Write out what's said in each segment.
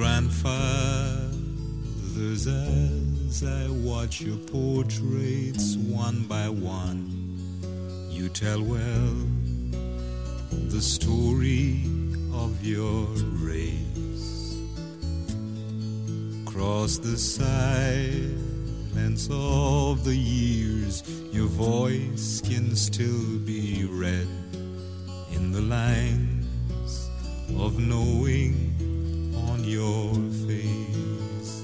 grandfathers as I watch your portraits one by one. You tell well the story of your race. Across the silence of the years, your voice can still be read in the lines of knowing your face.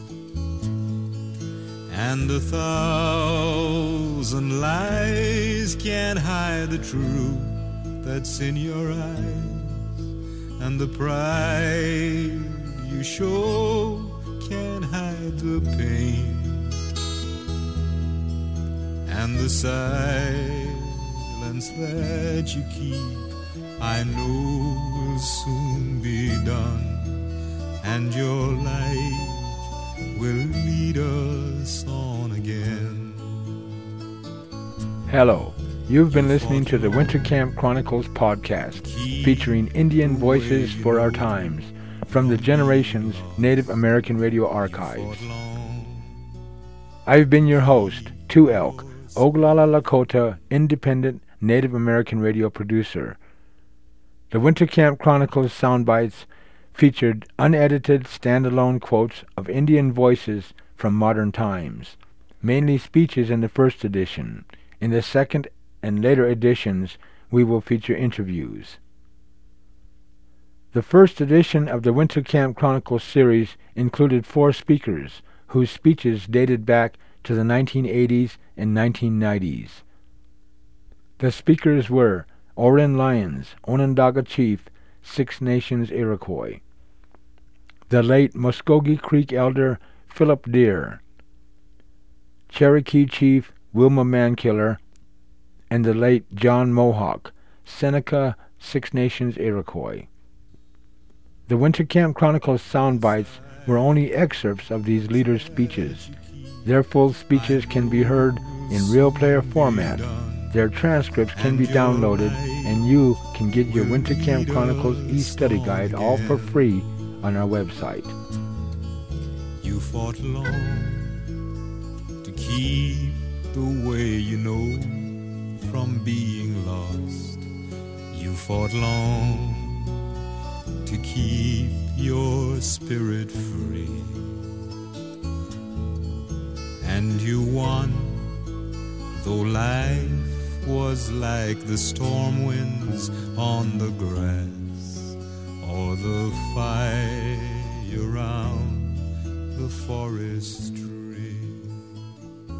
And a thousand lies can't hide the truth that's in your eyes. And the pride you show can't hide the pain. And the silence that you keep, I know will soon be done and your light will lead us on again. Hello. You've been listening to the Winter Camp Chronicles podcast, featuring Indian voices for our times from the Generations Native American Radio Archives. I've been your host, Two Elk, Oglala Lakota Independent Native American radio producer. The Winter Camp Chronicles soundbites featured unedited standalone quotes of Indian voices from modern times, mainly speeches in the first edition. In the second and later editions, we will feature interviews. The first edition of the Winter Camp Chronicles series included four speakers whose speeches dated back to the 1980s and 1990s. The speakers were Oren Lyons, Onondaga Chief, Six Nations Iroquois the late Muskogee Creek elder Phillip Deere, Cherokee Chief Wilma Mankiller, and the late John Mohawk, Seneca Six Nations Iroquois. The Winter Camp Chronicles sound bites were only excerpts of these leaders' speeches. Their full speeches can be heard in real player format. Their transcripts can be downloaded, and you can get your Winter Camp Chronicles e-study guide all for free on our website. You fought long to keep the way you know from being lost. You fought long to keep your spirit free. And you won, though life was like the storm winds on the grass or the fire around the forest tree.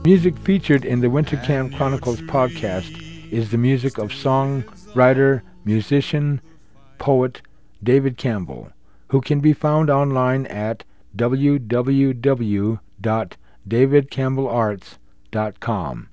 Music featured in the Winter Camp Chronicles podcast is the music of songwriter, musician, poet David Campbell, who can be found online at www.davidcampbellarts.com,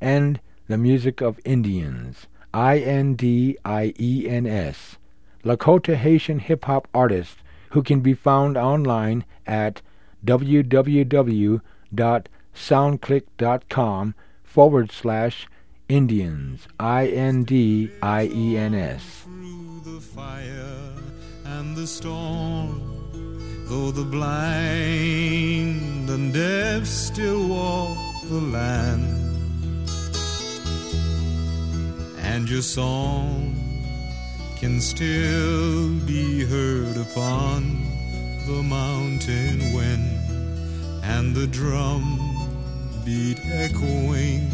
and the music of Indiens, I N D I E N S Lakota Haitian hip hop artist who can be found online at www.soundclick.com forward slash Indiens, I N D I E N S. and the storm, though the blind and deaf still walk the land, and your song can still be heard upon the mountain wind and the drum beat echoing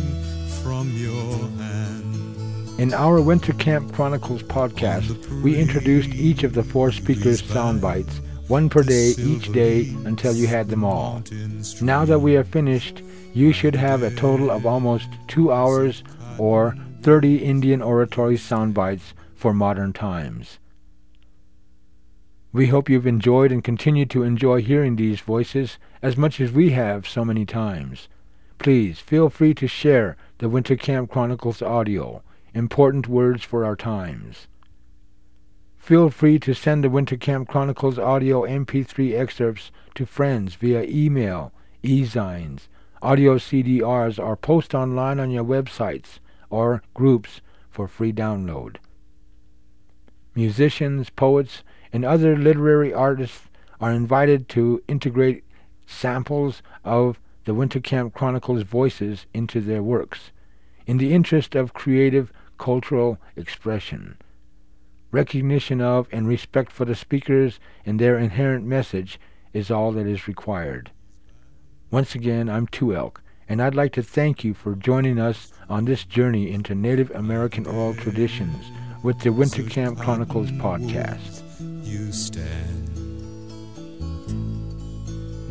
from your hand. In our Winter Camp Chronicles podcast, we introduced each of the four speakers' sound bites, one per day each day until you had them all. Now that we are finished, you should have a total of almost two hours or 30 Indian oratory sound bites for modern times. We hope you've enjoyed and continue to enjoy hearing these voices as much as we have so many times. Please feel free to share the Winter Camp Chronicles audio, important words for our times. Feel free to send the Winter Camp Chronicles audio MP3 excerpts to friends via email, e-zines, audio CDRs, or post online on your websites or groups for free download musicians, poets, and other literary artists are invited to integrate samples of the Winter Camp Chronicles voices into their works in the interest of creative cultural expression. Recognition of and respect for the speakers and their inherent message is all that is required. Once again, I'm Two Elk, and I'd like to thank you for joining us on this journey into Native American oral traditions with the Winter Camp Chronicles podcast. You stand,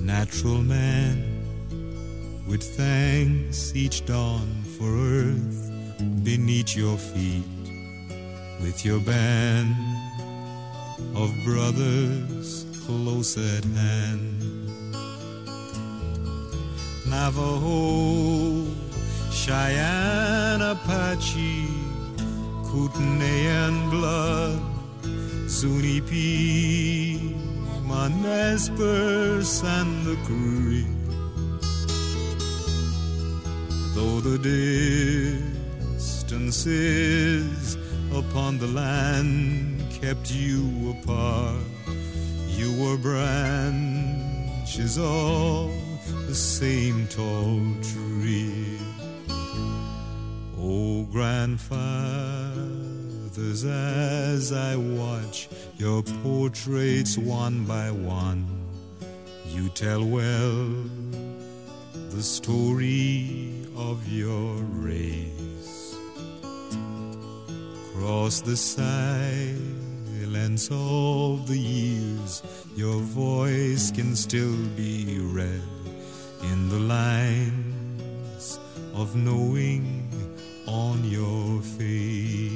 natural man, with thanks each dawn for earth beneath your feet, with your band of brothers close at hand. Navajo, Cheyenne, Apache, Kootenai blood, Zuni P, Manespers, and the Cree. Though the distances upon the land kept you apart, you were branches all the same tall tree. Oh, grandfathers, as I watch your portraits one by one, you tell well the story of your race. Cross the silence of the years, your voice can still be read in the lines of knowing on your face.